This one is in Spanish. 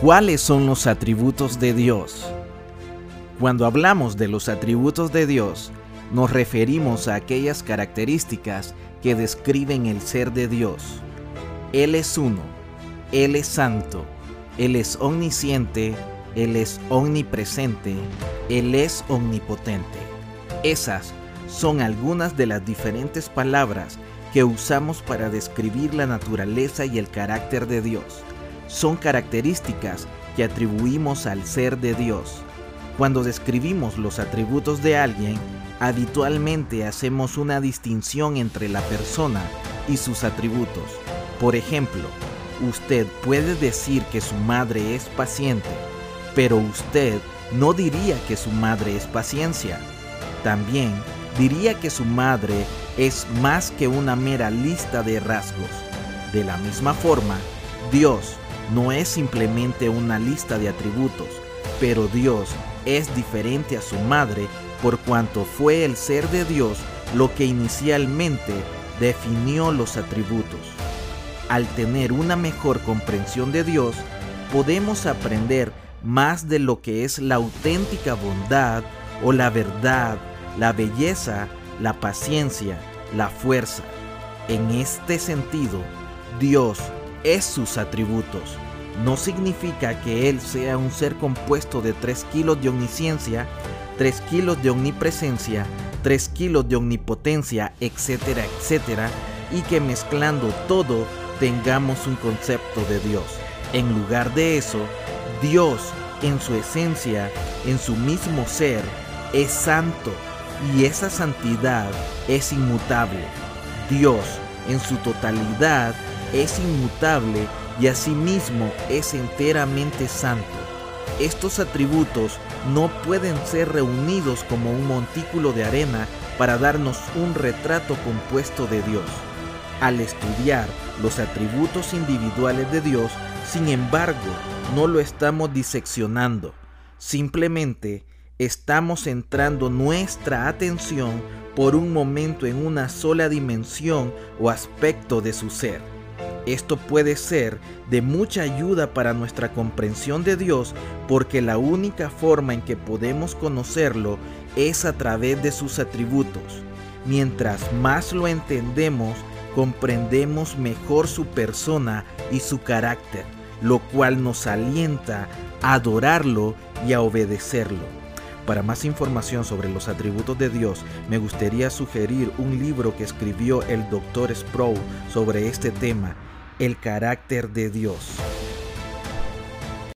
¿Cuáles son los atributos de Dios? Cuando hablamos de los atributos de Dios, nos referimos a aquellas características que describen el ser de Dios. Él es uno, Él es santo, Él es omnisciente, Él es omnipresente, Él es omnipotente. Esas son algunas de las diferentes palabras que usamos para describir la naturaleza y el carácter de Dios son características que atribuimos al ser de Dios. Cuando describimos los atributos de alguien, habitualmente hacemos una distinción entre la persona y sus atributos. Por ejemplo, usted puede decir que su madre es paciente, pero usted no diría que su madre es paciencia. También diría que su madre es más que una mera lista de rasgos. De la misma forma, Dios no es simplemente una lista de atributos, pero Dios es diferente a su madre por cuanto fue el ser de Dios lo que inicialmente definió los atributos. Al tener una mejor comprensión de Dios, podemos aprender más de lo que es la auténtica bondad o la verdad, la belleza, la paciencia, la fuerza. En este sentido, Dios es sus atributos. No significa que Él sea un ser compuesto de 3 kilos de omnisciencia, 3 kilos de omnipresencia, 3 kilos de omnipotencia, etcétera, etcétera, y que mezclando todo tengamos un concepto de Dios. En lugar de eso, Dios en su esencia, en su mismo ser, es santo y esa santidad es inmutable. Dios en su totalidad es inmutable y asimismo es enteramente santo. Estos atributos no pueden ser reunidos como un montículo de arena para darnos un retrato compuesto de Dios. Al estudiar los atributos individuales de Dios, sin embargo, no lo estamos diseccionando, simplemente estamos centrando nuestra atención por un momento en una sola dimensión o aspecto de su ser. Esto puede ser de mucha ayuda para nuestra comprensión de Dios porque la única forma en que podemos conocerlo es a través de sus atributos. Mientras más lo entendemos, comprendemos mejor su persona y su carácter, lo cual nos alienta a adorarlo y a obedecerlo. Para más información sobre los atributos de Dios, me gustaría sugerir un libro que escribió el Dr. Sproul sobre este tema, El carácter de Dios.